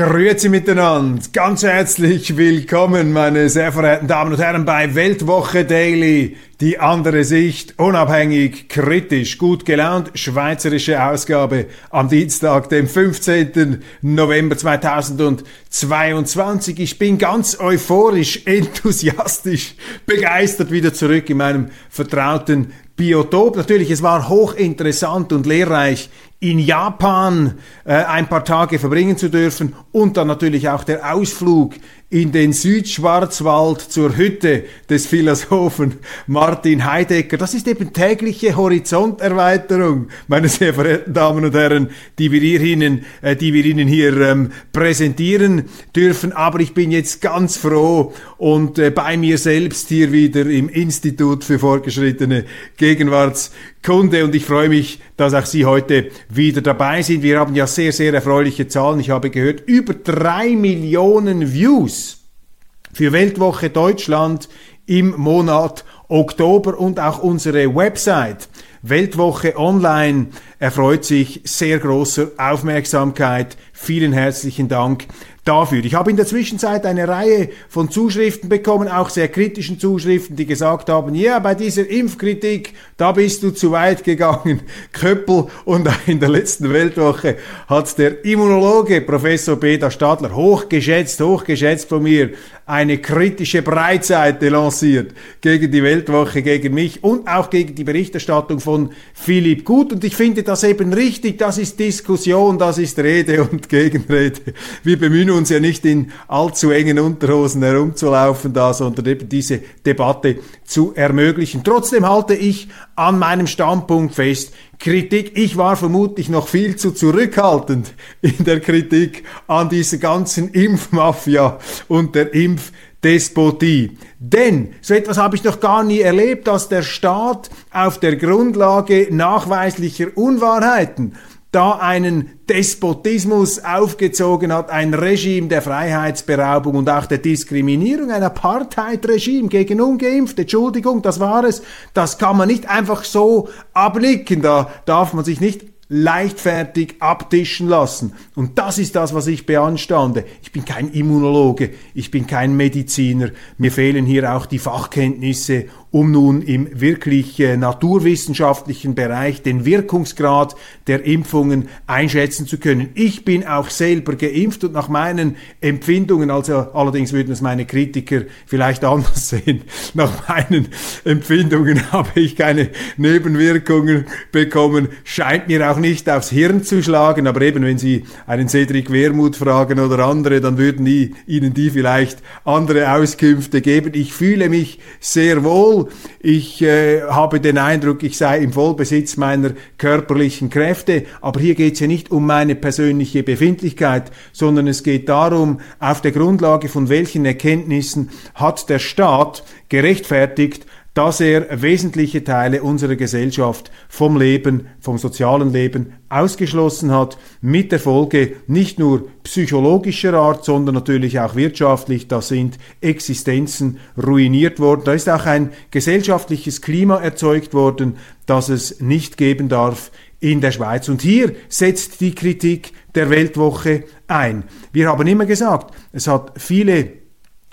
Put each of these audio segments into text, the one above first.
Grüezi miteinander, ganz herzlich willkommen, meine sehr verehrten Damen und Herren, bei Weltwoche Daily. Die andere Sicht, unabhängig, kritisch, gut gelaunt, schweizerische Ausgabe am Dienstag, dem 15. November 2022. Ich bin ganz euphorisch, enthusiastisch, begeistert wieder zurück in meinem vertrauten Biotop. Natürlich, es war hochinteressant und lehrreich, in Japan äh, ein paar Tage verbringen zu dürfen und dann natürlich auch der Ausflug in den Südschwarzwald zur Hütte des Philosophen Martin Heidegger. Das ist eben tägliche Horizonterweiterung, meine sehr verehrten Damen und Herren, die wir Ihnen, äh, die wir Ihnen hier ähm, präsentieren dürfen. Aber ich bin jetzt ganz froh und äh, bei mir selbst hier wieder im Institut für fortgeschrittene Gegenwartskunde und ich freue mich, dass auch Sie heute wieder dabei sind. Wir haben ja sehr, sehr erfreuliche Zahlen. Ich habe gehört, über drei Millionen Views für Weltwoche Deutschland im Monat Oktober und auch unsere Website Weltwoche Online erfreut sich sehr großer Aufmerksamkeit. Vielen herzlichen Dank dafür. Ich habe in der Zwischenzeit eine Reihe von Zuschriften bekommen, auch sehr kritischen Zuschriften, die gesagt haben, ja, bei dieser Impfkritik, da bist du zu weit gegangen, Köppel. Und in der letzten Weltwoche hat der Immunologe Professor Beda Stadler hochgeschätzt, hochgeschätzt von mir, eine kritische Breitseite lanciert gegen die Weltwoche, gegen mich und auch gegen die Berichterstattung von Philipp Gut. Und ich finde das eben richtig, das ist Diskussion, das ist Rede und Gegenrede. Wir bemühen uns ja nicht in allzu engen Unterhosen herumzulaufen da, sondern eben diese Debatte zu ermöglichen. Trotzdem halte ich an meinem Standpunkt fest, Kritik, ich war vermutlich noch viel zu zurückhaltend in der Kritik an dieser ganzen Impfmafia und der Impfdespotie. Denn so etwas habe ich noch gar nie erlebt, dass der Staat auf der Grundlage nachweislicher Unwahrheiten da einen Despotismus aufgezogen hat, ein Regime der Freiheitsberaubung und auch der Diskriminierung, ein Apartheid-Regime gegen Ungeimpfte. Entschuldigung, das war es. Das kann man nicht einfach so abnicken. Da darf man sich nicht leichtfertig abtischen lassen. Und das ist das, was ich beanstande. Ich bin kein Immunologe, ich bin kein Mediziner. Mir fehlen hier auch die Fachkenntnisse um nun im wirklich äh, naturwissenschaftlichen Bereich den Wirkungsgrad der Impfungen einschätzen zu können. Ich bin auch selber geimpft und nach meinen Empfindungen, also allerdings würden es meine Kritiker vielleicht anders sehen, nach meinen Empfindungen habe ich keine Nebenwirkungen bekommen, scheint mir auch nicht aufs Hirn zu schlagen, aber eben wenn Sie einen Cedric Wermuth fragen oder andere, dann würden die, Ihnen die vielleicht andere Auskünfte geben. Ich fühle mich sehr wohl ich äh, habe den Eindruck, ich sei im Vollbesitz meiner körperlichen Kräfte, aber hier geht es ja nicht um meine persönliche Befindlichkeit, sondern es geht darum, auf der Grundlage von welchen Erkenntnissen hat der Staat gerechtfertigt, dass er wesentliche Teile unserer Gesellschaft vom Leben, vom sozialen Leben ausgeschlossen hat, mit der Folge nicht nur psychologischer Art, sondern natürlich auch wirtschaftlich. Da sind Existenzen ruiniert worden. Da ist auch ein gesellschaftliches Klima erzeugt worden, das es nicht geben darf in der Schweiz. Und hier setzt die Kritik der Weltwoche ein. Wir haben immer gesagt, es hat viele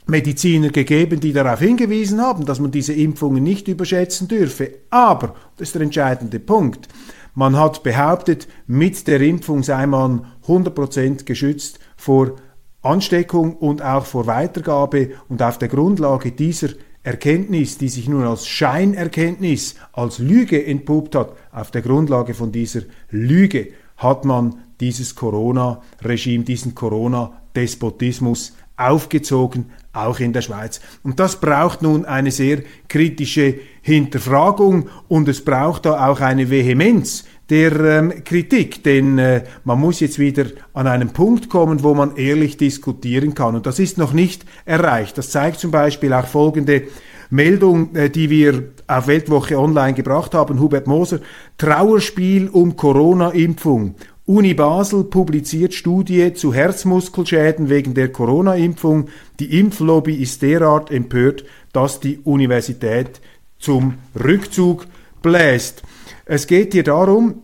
Mediziner gegeben, die darauf hingewiesen haben, dass man diese Impfungen nicht überschätzen dürfe. Aber, das ist der entscheidende Punkt, man hat behauptet, mit der Impfung sei man 100% geschützt vor Ansteckung und auch vor Weitergabe und auf der Grundlage dieser Erkenntnis, die sich nun als Scheinerkenntnis, als Lüge entpuppt hat, auf der Grundlage von dieser Lüge hat man dieses Corona-Regime, diesen Corona-Despotismus aufgezogen, auch in der Schweiz. Und das braucht nun eine sehr kritische Hinterfragung und es braucht da auch eine Vehemenz der ähm, Kritik, denn äh, man muss jetzt wieder an einen Punkt kommen, wo man ehrlich diskutieren kann. Und das ist noch nicht erreicht. Das zeigt zum Beispiel auch folgende Meldung, äh, die wir auf Weltwoche Online gebracht haben. Hubert Moser, Trauerspiel um Corona-Impfung. Uni Basel publiziert Studie zu Herzmuskelschäden wegen der Corona-Impfung. Die Impflobby ist derart empört, dass die Universität zum Rückzug bläst. Es geht hier darum,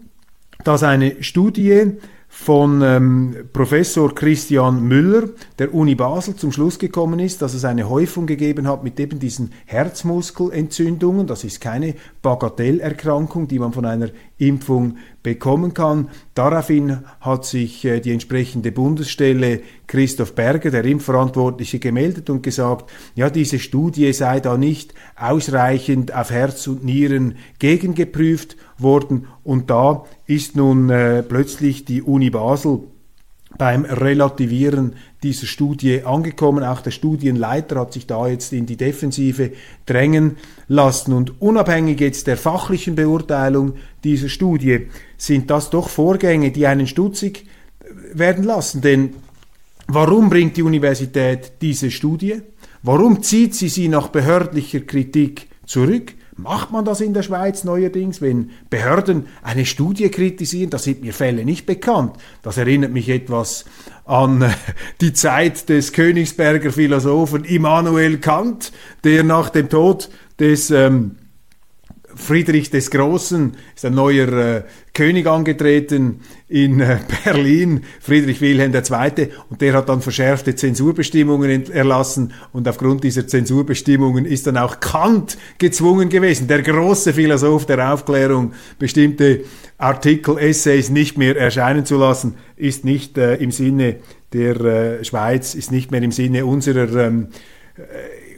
dass eine Studie von ähm, Professor Christian Müller der Uni Basel zum Schluss gekommen ist, dass es eine Häufung gegeben hat mit eben diesen Herzmuskelentzündungen. Das ist keine Bagatellerkrankung, die man von einer Impfung bekommen kann. Daraufhin hat sich äh, die entsprechende Bundesstelle Christoph Berger, der Impfverantwortliche, gemeldet und gesagt, ja, diese Studie sei da nicht ausreichend auf Herz und Nieren gegengeprüft worden und da ist nun äh, plötzlich die Uni Basel beim Relativieren dieser Studie angekommen. Auch der Studienleiter hat sich da jetzt in die Defensive drängen lassen. Und unabhängig jetzt der fachlichen Beurteilung dieser Studie sind das doch Vorgänge, die einen stutzig werden lassen. Denn warum bringt die Universität diese Studie? Warum zieht sie sie nach behördlicher Kritik zurück? Macht man das in der Schweiz neuerdings, wenn Behörden eine Studie kritisieren? Da sind mir Fälle nicht bekannt. Das erinnert mich etwas an äh, die Zeit des Königsberger Philosophen Immanuel Kant, der nach dem Tod des ähm, Friedrich des Großen ist ein neuer äh, König angetreten in äh, Berlin, Friedrich Wilhelm II. Und der hat dann verschärfte Zensurbestimmungen erlassen und aufgrund dieser Zensurbestimmungen ist dann auch Kant gezwungen gewesen, der große Philosoph der Aufklärung, bestimmte Artikel, Essays nicht mehr erscheinen zu lassen, ist nicht äh, im Sinne der äh, Schweiz, ist nicht mehr im Sinne unserer ähm, äh,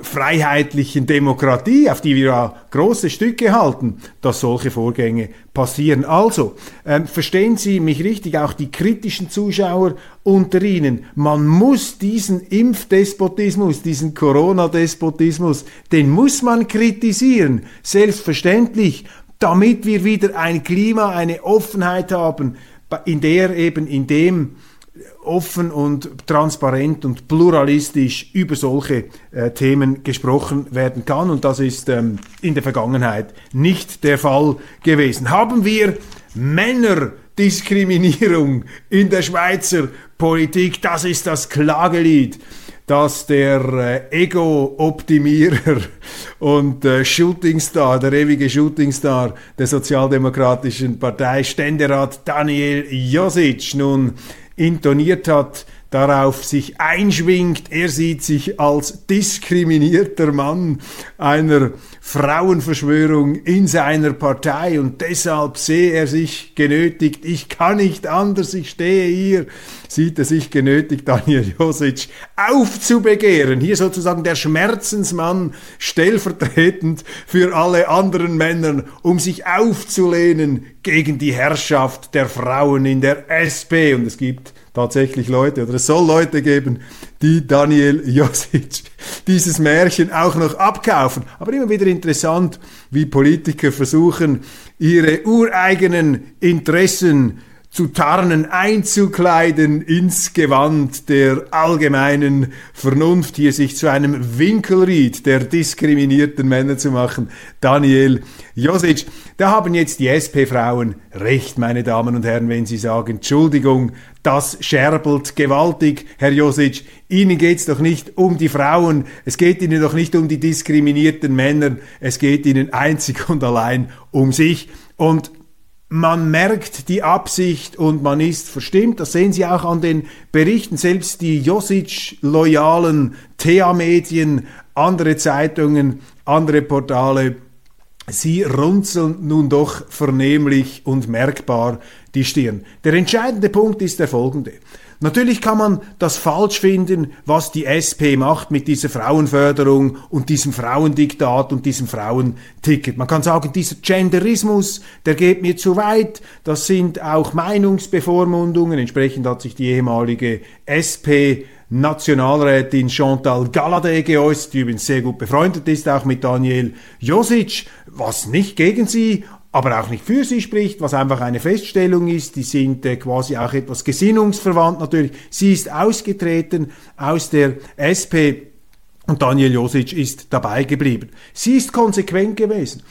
freiheitlichen Demokratie, auf die wir ja große Stücke halten, dass solche Vorgänge passieren. Also, ähm, verstehen Sie mich richtig, auch die kritischen Zuschauer unter Ihnen, man muss diesen Impfdespotismus, diesen Corona-Despotismus, den muss man kritisieren, selbstverständlich, damit wir wieder ein Klima, eine Offenheit haben, in der eben, in dem offen und transparent und pluralistisch über solche äh, Themen gesprochen werden kann. Und das ist ähm, in der Vergangenheit nicht der Fall gewesen. Haben wir Männerdiskriminierung in der Schweizer Politik? Das ist das Klagelied dass der äh, Ego-Optimierer und äh, Shootingstar, der ewige Shootingstar der Sozialdemokratischen Partei, Ständerat Daniel Josic, nun intoniert hat, darauf sich einschwingt. Er sieht sich als diskriminierter Mann einer Frauenverschwörung in seiner Partei und deshalb sehe er sich genötigt, ich kann nicht anders, ich stehe hier, sieht er sich genötigt, Daniel Josic aufzubegehren. Hier sozusagen der Schmerzensmann stellvertretend für alle anderen Männer, um sich aufzulehnen gegen die Herrschaft der Frauen in der SP. Und es gibt tatsächlich Leute oder es soll Leute geben, die Daniel Josic dieses Märchen auch noch abkaufen. Aber immer wieder interessant, wie Politiker versuchen, ihre ureigenen Interessen zu tarnen, einzukleiden ins Gewand der allgemeinen Vernunft, hier sich zu einem Winkelried der diskriminierten Männer zu machen. Daniel Josic, da haben jetzt die SP-Frauen recht, meine Damen und Herren, wenn sie sagen, Entschuldigung, das scherbelt gewaltig, Herr Josic. Ihnen geht es doch nicht um die Frauen, es geht Ihnen doch nicht um die diskriminierten Männer, es geht Ihnen einzig und allein um sich. Und man merkt die Absicht und man ist verstimmt. Das sehen Sie auch an den Berichten. Selbst die Josic-loyalen TA-Medien, andere Zeitungen, andere Portale, sie runzeln nun doch vernehmlich und merkbar die Stirn. Der entscheidende Punkt ist der folgende. Natürlich kann man das falsch finden, was die SP macht mit dieser Frauenförderung und diesem Frauendiktat und diesem Frauenticket. Man kann sagen, dieser Genderismus, der geht mir zu weit. Das sind auch Meinungsbevormundungen. Entsprechend hat sich die ehemalige SP Nationalrätin Chantal Galladay geäußert, die übrigens sehr gut befreundet ist, auch mit Daniel Josic, was nicht gegen sie aber auch nicht für sie spricht, was einfach eine Feststellung ist. Die sind äh, quasi auch etwas gesinnungsverwandt natürlich. Sie ist ausgetreten aus der SP und Daniel Josic ist dabei geblieben. Sie ist konsequent gewesen.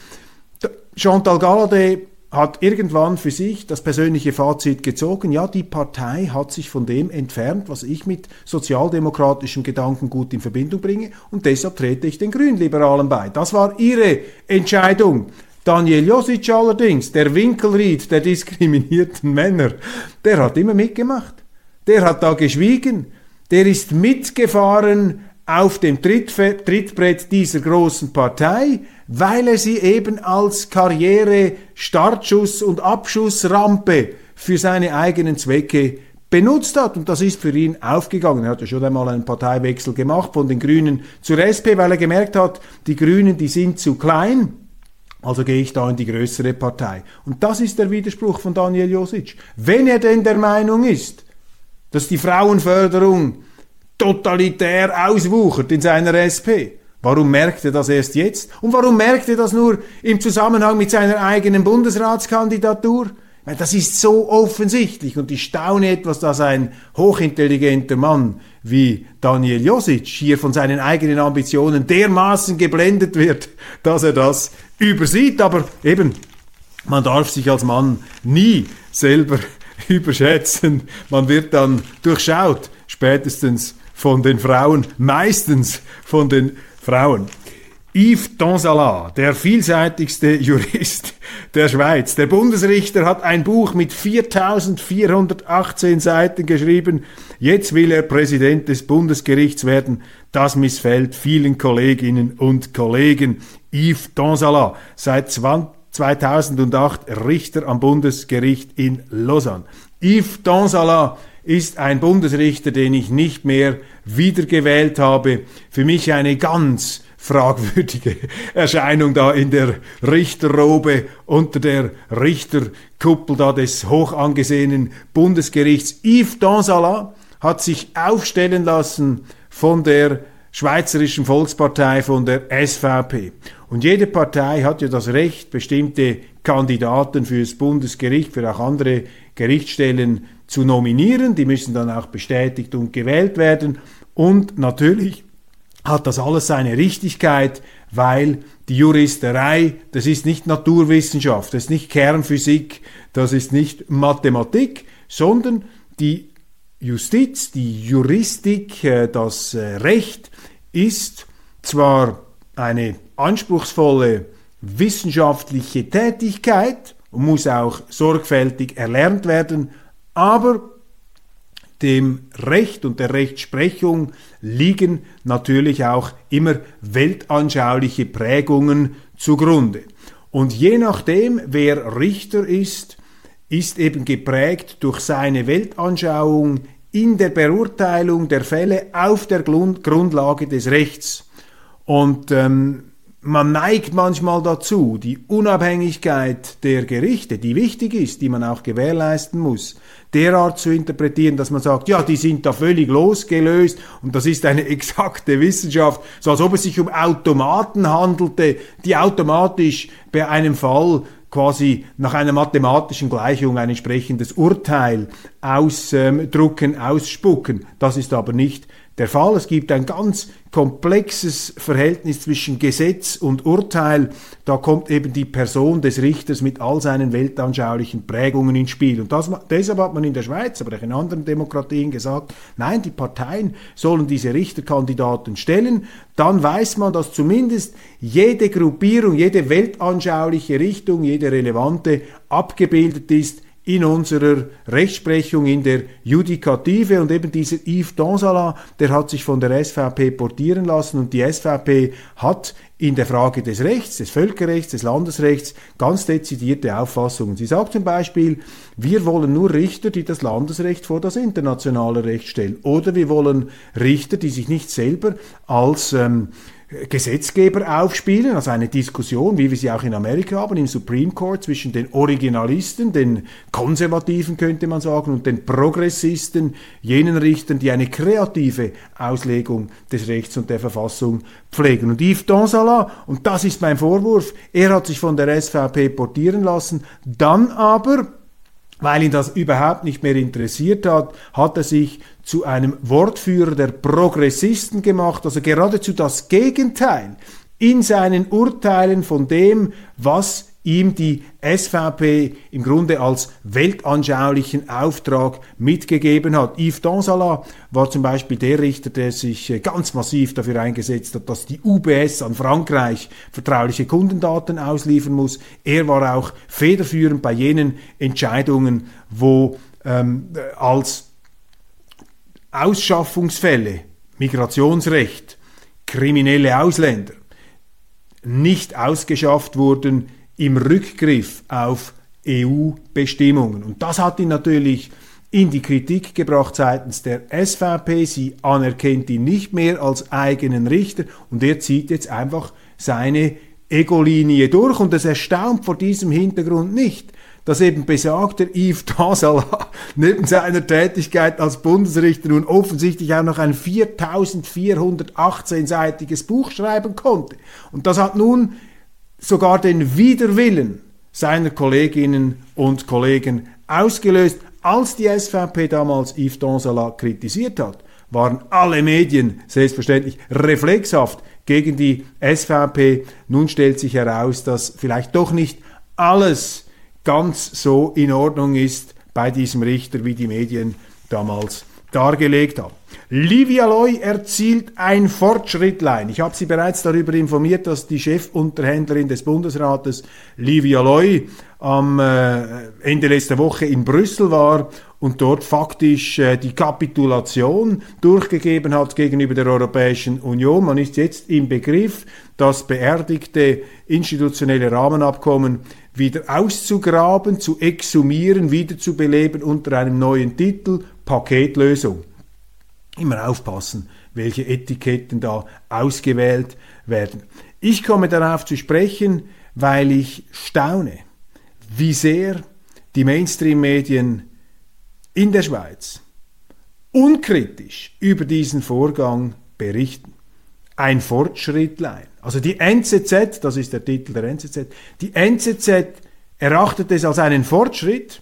Chantal Galladay hat irgendwann für sich das persönliche Fazit gezogen, ja, die Partei hat sich von dem entfernt, was ich mit sozialdemokratischem Gedankengut in Verbindung bringe und deshalb trete ich den Grünliberalen bei. Das war ihre Entscheidung. Daniel Josic allerdings, der Winkelried der diskriminierten Männer, der hat immer mitgemacht. Der hat da geschwiegen. Der ist mitgefahren auf dem Trittbrett dieser großen Partei, weil er sie eben als Karriere, Startschuss und Abschussrampe für seine eigenen Zwecke benutzt hat. Und das ist für ihn aufgegangen. Er hat ja schon einmal einen Parteiwechsel gemacht von den Grünen zur SP, weil er gemerkt hat, die Grünen, die sind zu klein also gehe ich da in die größere Partei. Und das ist der Widerspruch von Daniel Josic. Wenn er denn der Meinung ist, dass die Frauenförderung totalitär auswuchert in seiner SP, warum merkt er das erst jetzt? Und warum merkt er das nur im Zusammenhang mit seiner eigenen Bundesratskandidatur? Das ist so offensichtlich und ich staune etwas, dass ein hochintelligenter Mann wie Daniel Josic hier von seinen eigenen Ambitionen dermaßen geblendet wird, dass er das übersieht. Aber eben, man darf sich als Mann nie selber überschätzen. Man wird dann durchschaut, spätestens von den Frauen, meistens von den Frauen. Yves Dansalat, der vielseitigste Jurist der Schweiz. Der Bundesrichter hat ein Buch mit 4418 Seiten geschrieben. Jetzt will er Präsident des Bundesgerichts werden. Das missfällt vielen Kolleginnen und Kollegen. Yves Dansalat, seit 2008 Richter am Bundesgericht in Lausanne. Yves Dansalat ist ein Bundesrichter, den ich nicht mehr wiedergewählt habe. Für mich eine ganz fragwürdige Erscheinung da in der Richterrobe unter der Richterkuppel da des hoch angesehenen Bundesgerichts. Yves Dansalat hat sich aufstellen lassen von der Schweizerischen Volkspartei, von der SVP. Und jede Partei hat ja das Recht, bestimmte Kandidaten fürs Bundesgericht, für auch andere Gerichtsstellen zu nominieren. Die müssen dann auch bestätigt und gewählt werden. Und natürlich hat das alles seine Richtigkeit, weil die Juristerei, das ist nicht Naturwissenschaft, das ist nicht Kernphysik, das ist nicht Mathematik, sondern die Justiz, die Juristik, äh, das äh, Recht ist zwar eine anspruchsvolle wissenschaftliche Tätigkeit und muss auch sorgfältig erlernt werden, aber dem Recht und der Rechtsprechung liegen natürlich auch immer weltanschauliche Prägungen zugrunde. Und je nachdem, wer Richter ist, ist eben geprägt durch seine Weltanschauung in der Beurteilung der Fälle auf der Grundlage des Rechts. Und ähm, man neigt manchmal dazu, die Unabhängigkeit der Gerichte, die wichtig ist, die man auch gewährleisten muss, derart zu interpretieren, dass man sagt, ja, die sind da völlig losgelöst und das ist eine exakte Wissenschaft, so als ob es sich um Automaten handelte, die automatisch bei einem Fall quasi nach einer mathematischen Gleichung ein entsprechendes Urteil ausdrucken, ausspucken. Das ist aber nicht der Fall. Es gibt ein ganz komplexes Verhältnis zwischen Gesetz und Urteil. Da kommt eben die Person des Richters mit all seinen weltanschaulichen Prägungen ins Spiel. Und das, deshalb hat man in der Schweiz, aber auch in anderen Demokratien gesagt, nein, die Parteien sollen diese Richterkandidaten stellen. Dann weiß man, dass zumindest jede Gruppierung, jede weltanschauliche Richtung, jede relevante abgebildet ist in unserer Rechtsprechung, in der Judikative. Und eben dieser Yves Donsala, der hat sich von der SVP portieren lassen und die SVP hat in der Frage des Rechts, des Völkerrechts, des Landesrechts ganz dezidierte Auffassungen. Sie sagt zum Beispiel, wir wollen nur Richter, die das Landesrecht vor das internationale Recht stellen. Oder wir wollen Richter, die sich nicht selber als ähm, Gesetzgeber aufspielen, also eine Diskussion, wie wir sie auch in Amerika haben, im Supreme Court zwischen den Originalisten, den Konservativen könnte man sagen, und den Progressisten, jenen Richtern, die eine kreative Auslegung des Rechts und der Verfassung pflegen. Und Yves Donsala, und das ist mein Vorwurf, er hat sich von der SVP portieren lassen, dann aber weil ihn das überhaupt nicht mehr interessiert hat, hat er sich zu einem Wortführer der Progressisten gemacht, also geradezu das Gegenteil in seinen Urteilen von dem, was ihm die SVP im Grunde als weltanschaulichen Auftrag mitgegeben hat. Yves Donsala war zum Beispiel der Richter, der sich äh, ganz massiv dafür eingesetzt hat, dass die UBS an Frankreich vertrauliche Kundendaten ausliefern muss. Er war auch federführend bei jenen Entscheidungen, wo ähm, als Ausschaffungsfälle, Migrationsrecht, kriminelle Ausländer nicht ausgeschafft wurden im Rückgriff auf EU-Bestimmungen. Und das hat ihn natürlich in die Kritik gebracht seitens der SVP. Sie anerkennt ihn nicht mehr als eigenen Richter und er zieht jetzt einfach seine Ego-Linie durch und es erstaunt vor diesem Hintergrund nicht, dass eben besagter Yves Tasala neben seiner Tätigkeit als Bundesrichter nun offensichtlich auch noch ein 4418-seitiges Buch schreiben konnte. Und das hat nun sogar den Widerwillen seiner Kolleginnen und Kollegen ausgelöst. Als die SVP damals Yves Donsala kritisiert hat, waren alle Medien selbstverständlich reflexhaft gegen die SVP. Nun stellt sich heraus, dass vielleicht doch nicht alles ganz so in Ordnung ist bei diesem Richter, wie die Medien damals dargelegt haben. Livia Loy erzielt ein Fortschrittlein. Ich habe Sie bereits darüber informiert, dass die Chefunterhändlerin des Bundesrates Livia Loy am äh, Ende letzter Woche in Brüssel war und dort faktisch äh, die Kapitulation durchgegeben hat gegenüber der Europäischen Union. Man ist jetzt im Begriff, das beerdigte institutionelle Rahmenabkommen wieder auszugraben, zu exhumieren, wiederzubeleben unter einem neuen Titel, Paketlösung. Immer aufpassen, welche Etiketten da ausgewählt werden. Ich komme darauf zu sprechen, weil ich staune, wie sehr die Mainstream-Medien in der Schweiz unkritisch über diesen Vorgang berichten. Ein Fortschrittlein. Also die NZZ, das ist der Titel der NZZ, die NZZ erachtet es als einen Fortschritt.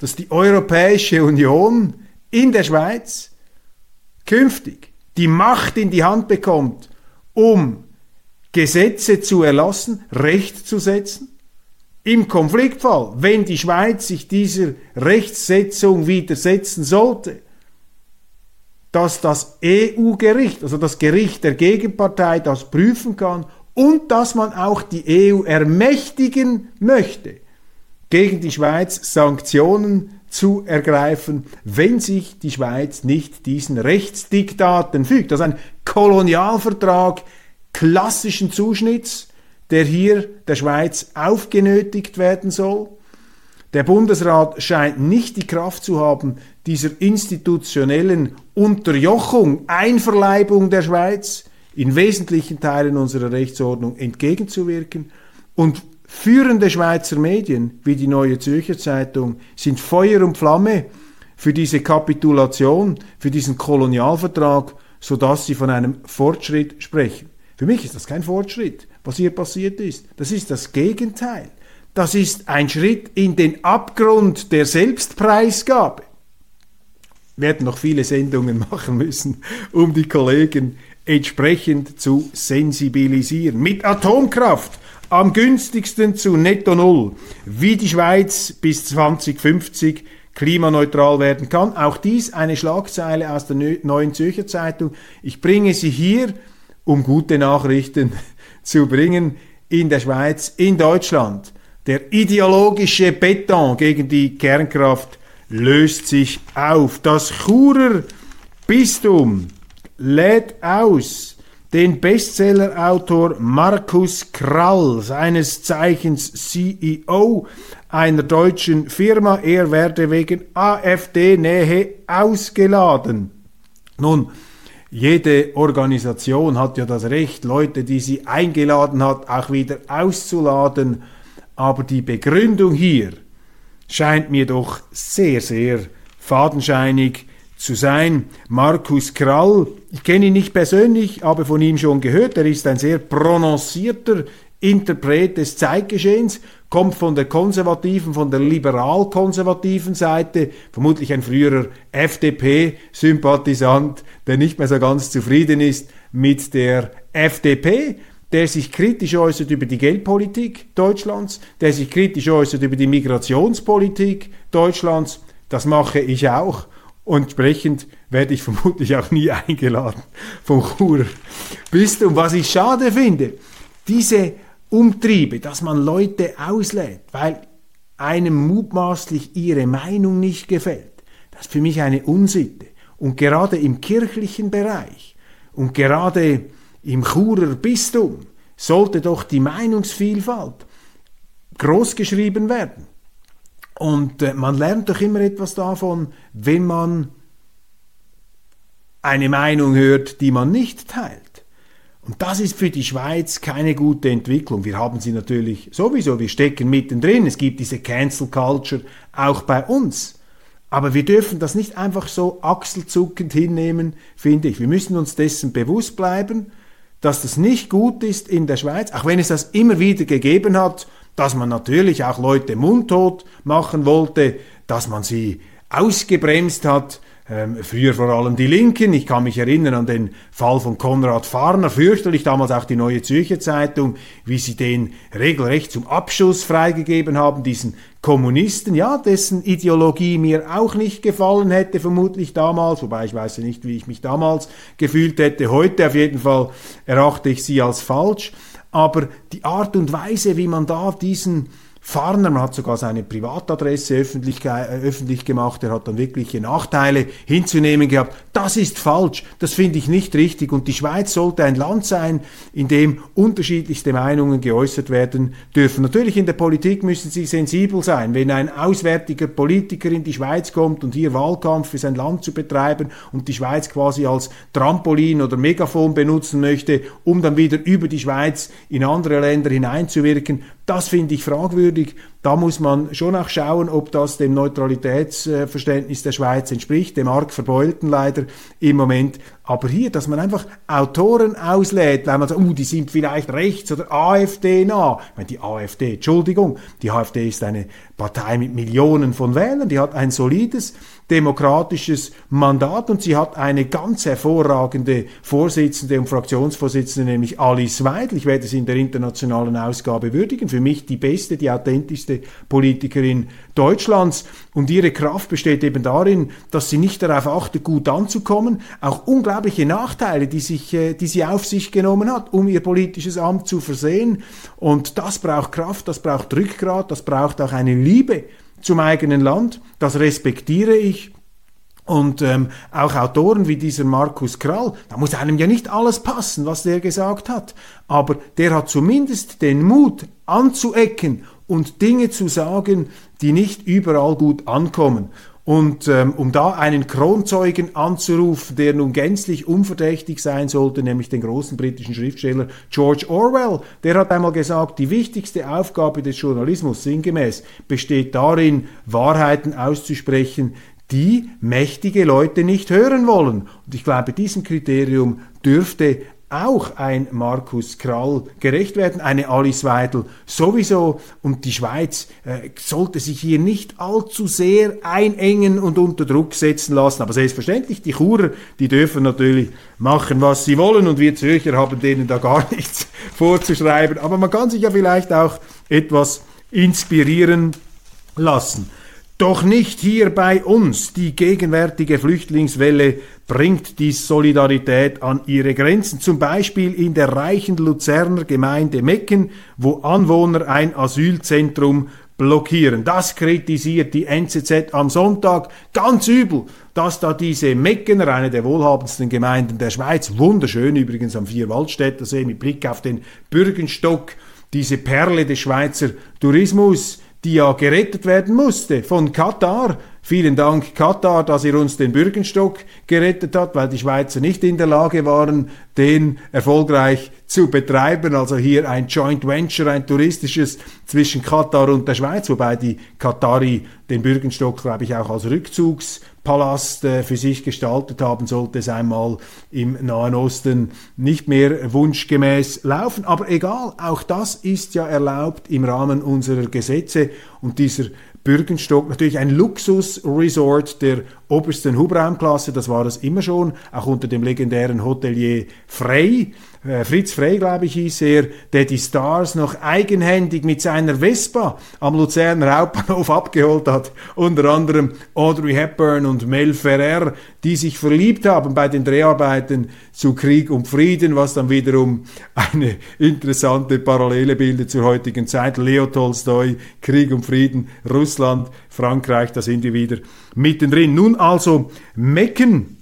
dass die Europäische Union in der Schweiz künftig die Macht in die Hand bekommt, um Gesetze zu erlassen, Recht zu setzen. Im Konfliktfall, wenn die Schweiz sich dieser Rechtssetzung widersetzen sollte, dass das EU-Gericht, also das Gericht der Gegenpartei, das prüfen kann und dass man auch die EU ermächtigen möchte, gegen die Schweiz Sanktionen zu ergreifen, wenn sich die Schweiz nicht diesen Rechtsdiktaten fügt. Also ein Kolonialvertrag klassischen Zuschnitts, der hier der Schweiz aufgenötigt werden soll. Der Bundesrat scheint nicht die Kraft zu haben, dieser institutionellen Unterjochung, Einverleibung der Schweiz in wesentlichen Teilen unserer Rechtsordnung entgegenzuwirken. Und führende Schweizer Medien wie die Neue Zürcher Zeitung sind Feuer und Flamme für diese Kapitulation, für diesen Kolonialvertrag, sodass sie von einem Fortschritt sprechen. Für mich ist das kein Fortschritt, was hier passiert ist. Das ist das Gegenteil. Das ist ein Schritt in den Abgrund der Selbstpreisgabe. Wir werden noch viele Sendungen machen müssen, um die Kollegen entsprechend zu sensibilisieren. Mit Atomkraft am günstigsten zu Netto Null, wie die Schweiz bis 2050 klimaneutral werden kann. Auch dies eine Schlagzeile aus der Neuen Zürcher Zeitung. Ich bringe sie hier, um gute Nachrichten zu bringen in der Schweiz, in Deutschland der ideologische Beton gegen die Kernkraft löst sich auf. Das Churer Bistum lädt aus den Bestsellerautor Markus Krall, seines Zeichens CEO einer deutschen Firma. Er werde wegen AfD-Nähe ausgeladen. Nun, jede Organisation hat ja das Recht, Leute, die sie eingeladen hat, auch wieder auszuladen aber die Begründung hier scheint mir doch sehr, sehr fadenscheinig zu sein. Markus Krall, ich kenne ihn nicht persönlich, aber von ihm schon gehört, er ist ein sehr prononcierter Interpret des Zeitgeschehens, kommt von der konservativen, von der liberal-konservativen Seite, vermutlich ein früherer FDP-Sympathisant, der nicht mehr so ganz zufrieden ist mit der FDP, der sich kritisch äußert über die Geldpolitik Deutschlands, der sich kritisch äußert über die Migrationspolitik Deutschlands. Das mache ich auch. Und entsprechend werde ich vermutlich auch nie eingeladen vom Churer Bistum. Was ich schade finde, diese Umtriebe, dass man Leute auslädt, weil einem mutmaßlich ihre Meinung nicht gefällt, das ist für mich eine Unsitte. Und gerade im kirchlichen Bereich und gerade im Churer Bistum sollte doch die Meinungsvielfalt großgeschrieben werden. Und äh, man lernt doch immer etwas davon, wenn man eine Meinung hört, die man nicht teilt. Und das ist für die Schweiz keine gute Entwicklung. Wir haben sie natürlich sowieso, wir stecken mittendrin. Es gibt diese Cancel Culture auch bei uns. Aber wir dürfen das nicht einfach so achselzuckend hinnehmen, finde ich. Wir müssen uns dessen bewusst bleiben dass das nicht gut ist in der Schweiz, auch wenn es das immer wieder gegeben hat, dass man natürlich auch Leute mundtot machen wollte, dass man sie ausgebremst hat, ähm, früher vor allem die Linken. Ich kann mich erinnern an den Fall von Konrad Farner, fürchterlich damals auch die Neue Zürcher Zeitung, wie sie den regelrecht zum Abschuss freigegeben haben, diesen Kommunisten, ja, dessen Ideologie mir auch nicht gefallen hätte, vermutlich damals, wobei ich weiß ja nicht, wie ich mich damals gefühlt hätte. Heute auf jeden Fall erachte ich sie als falsch. Aber die Art und Weise, wie man da diesen Farner, man hat sogar seine Privatadresse öffentlich, äh, öffentlich gemacht, er hat dann wirkliche Nachteile hinzunehmen gehabt. Das ist falsch, das finde ich nicht richtig und die Schweiz sollte ein Land sein, in dem unterschiedlichste Meinungen geäußert werden dürfen. Natürlich in der Politik müssen sie sensibel sein. Wenn ein auswärtiger Politiker in die Schweiz kommt und hier Wahlkampf für sein Land zu betreiben und die Schweiz quasi als Trampolin oder Megafon benutzen möchte, um dann wieder über die Schweiz in andere Länder hineinzuwirken, das finde ich fragwürdig. Da muss man schon auch schauen, ob das dem Neutralitätsverständnis der Schweiz entspricht, dem arg verbeulten leider im Moment. Aber hier, dass man einfach Autoren auslädt, weil man sagt, uh, die sind vielleicht rechts oder AfD nah. Ich meine, die AfD, Entschuldigung, die AfD ist eine Partei mit Millionen von Wählern, die hat ein solides demokratisches Mandat und sie hat eine ganz hervorragende Vorsitzende und Fraktionsvorsitzende, nämlich Alice Weidel. Ich werde sie in der internationalen Ausgabe würdigen. Für mich die beste, die authentischste Politikerin Deutschlands. Und ihre Kraft besteht eben darin, dass sie nicht darauf achtet, gut anzukommen, auch unglaubliche Nachteile, die, sich, äh, die sie auf sich genommen hat, um ihr politisches Amt zu versehen. Und das braucht Kraft, das braucht Rückgrat, das braucht auch eine Liebe zum eigenen Land. Das respektiere ich. Und ähm, auch Autoren wie dieser Markus Krall, da muss einem ja nicht alles passen, was der gesagt hat, aber der hat zumindest den Mut anzuecken und Dinge zu sagen, die nicht überall gut ankommen. Und ähm, um da einen Kronzeugen anzurufen, der nun gänzlich unverdächtig sein sollte, nämlich den großen britischen Schriftsteller George Orwell, der hat einmal gesagt, die wichtigste Aufgabe des Journalismus sinngemäß besteht darin, Wahrheiten auszusprechen, die mächtige Leute nicht hören wollen. Und ich glaube, diesem Kriterium dürfte auch ein Markus Krall gerecht werden, eine Alice Weidel sowieso. Und die Schweiz äh, sollte sich hier nicht allzu sehr einengen und unter Druck setzen lassen, aber selbstverständlich, die Churer, die dürfen natürlich machen, was sie wollen. Und wir Zürcher haben denen da gar nichts vorzuschreiben, aber man kann sich ja vielleicht auch etwas inspirieren lassen. Doch nicht hier bei uns. Die gegenwärtige Flüchtlingswelle bringt die Solidarität an ihre Grenzen. Zum Beispiel in der reichen Luzerner Gemeinde Mecken, wo Anwohner ein Asylzentrum blockieren. Das kritisiert die NZZ am Sonntag ganz übel, dass da diese Meckener, eine der wohlhabendsten Gemeinden der Schweiz, wunderschön übrigens am Vierwaldstätter See mit Blick auf den Bürgenstock, diese Perle des Schweizer Tourismus, die ja gerettet werden musste von Katar. Vielen Dank Katar, dass ihr uns den Bürgenstock gerettet hat, weil die Schweizer nicht in der Lage waren, den erfolgreich zu betreiben. Also hier ein Joint Venture, ein touristisches zwischen Katar und der Schweiz, wobei die Katari den Bürgenstock, glaube ich, auch als Rückzugspalast äh, für sich gestaltet haben, sollte es einmal im Nahen Osten nicht mehr wunschgemäß laufen. Aber egal, auch das ist ja erlaubt im Rahmen unserer Gesetze und dieser Bürgenstock natürlich ein Luxusresort der obersten Hubraumklasse, das war es immer schon, auch unter dem legendären Hotelier Frey. Äh, Fritz Frey, glaube ich, hieß er, der die Stars noch eigenhändig mit seiner Vespa am Luzerner Hauptbahnhof abgeholt hat. Unter anderem Audrey Hepburn und Mel Ferrer, die sich verliebt haben bei den Dreharbeiten zu Krieg und Frieden, was dann wiederum eine interessante Parallele bildet zur heutigen Zeit. Leo Tolstoi, Krieg und Frieden, Russland, Frankreich, da sind wir wieder mittendrin. Nun also Mecken,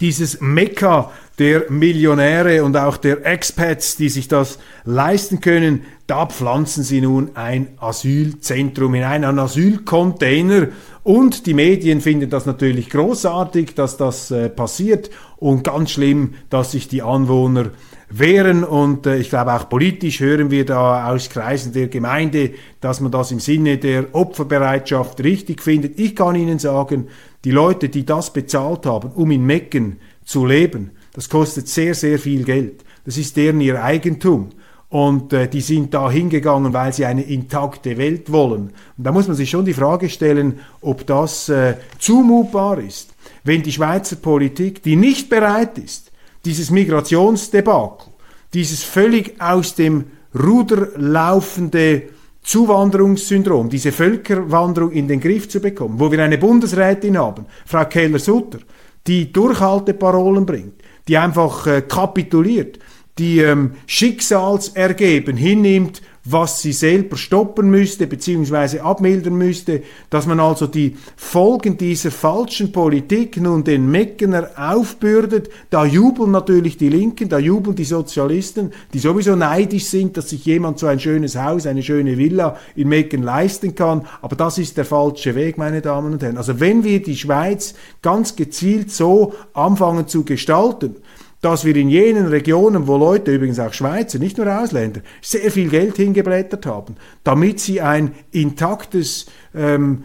dieses Mekka der Millionäre und auch der Expats, die sich das leisten können, da pflanzen sie nun ein Asylzentrum in einen Asylcontainer. Und die Medien finden das natürlich großartig, dass das äh, passiert. Und ganz schlimm, dass sich die Anwohner wehren. Und äh, ich glaube auch politisch hören wir da aus Kreisen der Gemeinde, dass man das im Sinne der Opferbereitschaft richtig findet. Ich kann Ihnen sagen, die Leute, die das bezahlt haben, um in Mecken zu leben, das kostet sehr, sehr viel Geld. Das ist deren ihr Eigentum. Und äh, die sind da hingegangen, weil sie eine intakte Welt wollen. Und da muss man sich schon die Frage stellen, ob das äh, zumutbar ist, wenn die Schweizer Politik, die nicht bereit ist, dieses Migrationsdebakel, dieses völlig aus dem Ruder laufende Zuwanderungssyndrom, diese Völkerwanderung in den Griff zu bekommen, wo wir eine Bundesrätin haben, Frau Keller-Sutter, die Durchhalteparolen bringt, die einfach äh, kapituliert, die ähm, Schicksalsergeben hinnimmt was sie selber stoppen müsste bzw. abmildern müsste, dass man also die Folgen dieser falschen Politik nun den Meckener aufbürdet. Da jubeln natürlich die Linken, da jubeln die Sozialisten, die sowieso neidisch sind, dass sich jemand so ein schönes Haus, eine schöne Villa in Mecken leisten kann. Aber das ist der falsche Weg, meine Damen und Herren. Also wenn wir die Schweiz ganz gezielt so anfangen zu gestalten, dass wir in jenen Regionen, wo Leute, übrigens auch Schweizer, nicht nur Ausländer, sehr viel Geld hingeblättert haben, damit sie ein intaktes ähm,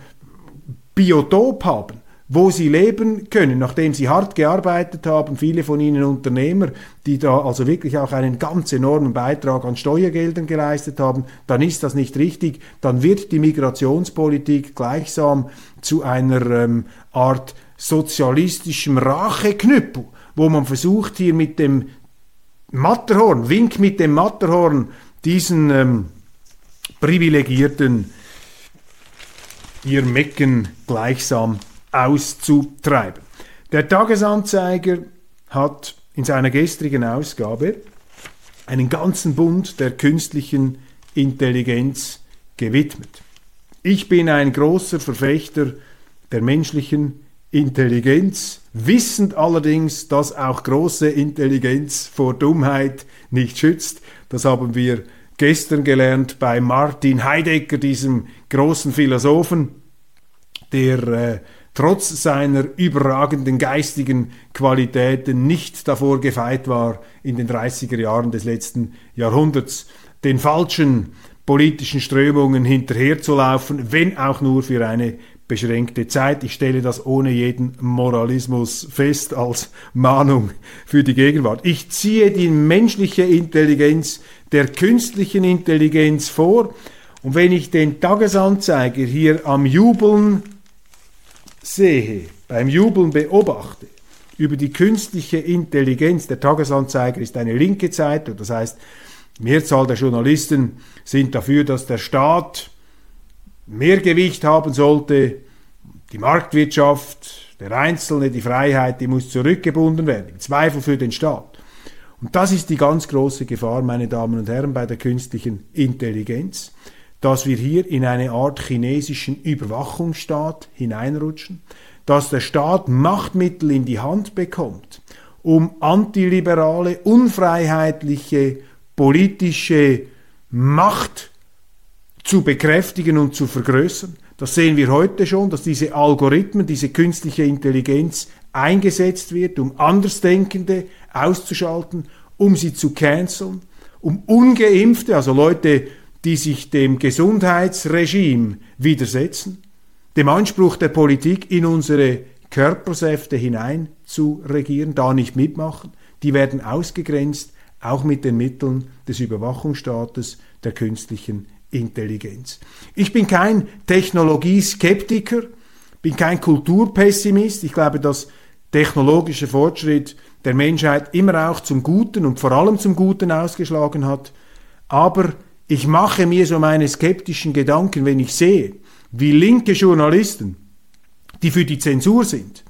Biotop haben, wo sie leben können, nachdem sie hart gearbeitet haben, viele von ihnen Unternehmer, die da also wirklich auch einen ganz enormen Beitrag an Steuergeldern geleistet haben, dann ist das nicht richtig, dann wird die Migrationspolitik gleichsam zu einer ähm, Art sozialistischem Racheknüppel wo man versucht hier mit dem Matterhorn, Wink mit dem Matterhorn, diesen ähm, Privilegierten ihr Mecken gleichsam auszutreiben. Der Tagesanzeiger hat in seiner gestrigen Ausgabe einen ganzen Bund der künstlichen Intelligenz gewidmet. Ich bin ein großer Verfechter der menschlichen Intelligenz, wissend allerdings, dass auch große Intelligenz vor Dummheit nicht schützt. Das haben wir gestern gelernt bei Martin Heidegger, diesem großen Philosophen, der äh, trotz seiner überragenden geistigen Qualitäten nicht davor gefeit war, in den 30er Jahren des letzten Jahrhunderts den falschen politischen Strömungen hinterherzulaufen, wenn auch nur für eine beschränkte Zeit. Ich stelle das ohne jeden Moralismus fest als Mahnung für die Gegenwart. Ich ziehe die menschliche Intelligenz der künstlichen Intelligenz vor und wenn ich den Tagesanzeiger hier am Jubeln sehe, beim Jubeln beobachte, über die künstliche Intelligenz, der Tagesanzeiger ist eine linke Zeitung, das heißt, Mehrzahl der Journalisten sind dafür, dass der Staat mehr Gewicht haben sollte. Die Marktwirtschaft, der Einzelne, die Freiheit, die muss zurückgebunden werden. Im Zweifel für den Staat. Und das ist die ganz große Gefahr, meine Damen und Herren, bei der künstlichen Intelligenz, dass wir hier in eine Art chinesischen Überwachungsstaat hineinrutschen, dass der Staat Machtmittel in die Hand bekommt, um antiliberale, unfreiheitliche, politische Macht zu bekräftigen und zu vergrößern. Das sehen wir heute schon, dass diese Algorithmen, diese künstliche Intelligenz eingesetzt wird, um Andersdenkende auszuschalten, um sie zu canceln, um ungeimpfte, also Leute, die sich dem Gesundheitsregime widersetzen, dem Anspruch der Politik in unsere Körpersäfte hinein zu regieren, da nicht mitmachen, die werden ausgegrenzt, auch mit den Mitteln des Überwachungsstaates der künstlichen Intelligenz. Ich bin kein Technologieskeptiker, bin kein Kulturpessimist. Ich glaube, dass technologischer Fortschritt der Menschheit immer auch zum Guten und vor allem zum Guten ausgeschlagen hat. Aber ich mache mir so meine skeptischen Gedanken, wenn ich sehe, wie linke Journalisten, die für die Zensur sind,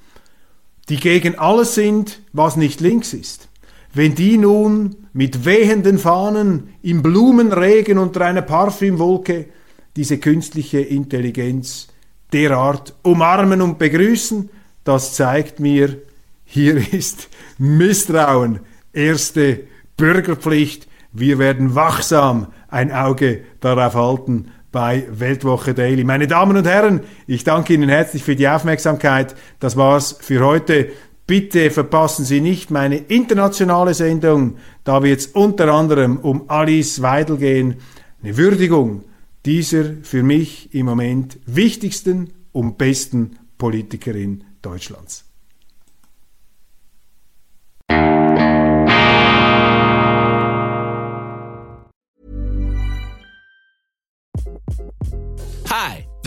die gegen alles sind, was nicht links ist, wenn die nun mit wehenden Fahnen im Blumenregen unter einer Parfümwolke diese künstliche Intelligenz derart umarmen und begrüßen, das zeigt mir, hier ist Misstrauen, erste Bürgerpflicht. Wir werden wachsam ein Auge darauf halten bei Weltwoche Daily. Meine Damen und Herren, ich danke Ihnen herzlich für die Aufmerksamkeit. Das war's für heute. Bitte verpassen Sie nicht meine internationale Sendung. Da wird es unter anderem um Alice Weidel gehen. Eine Würdigung dieser für mich im Moment wichtigsten und besten Politikerin Deutschlands.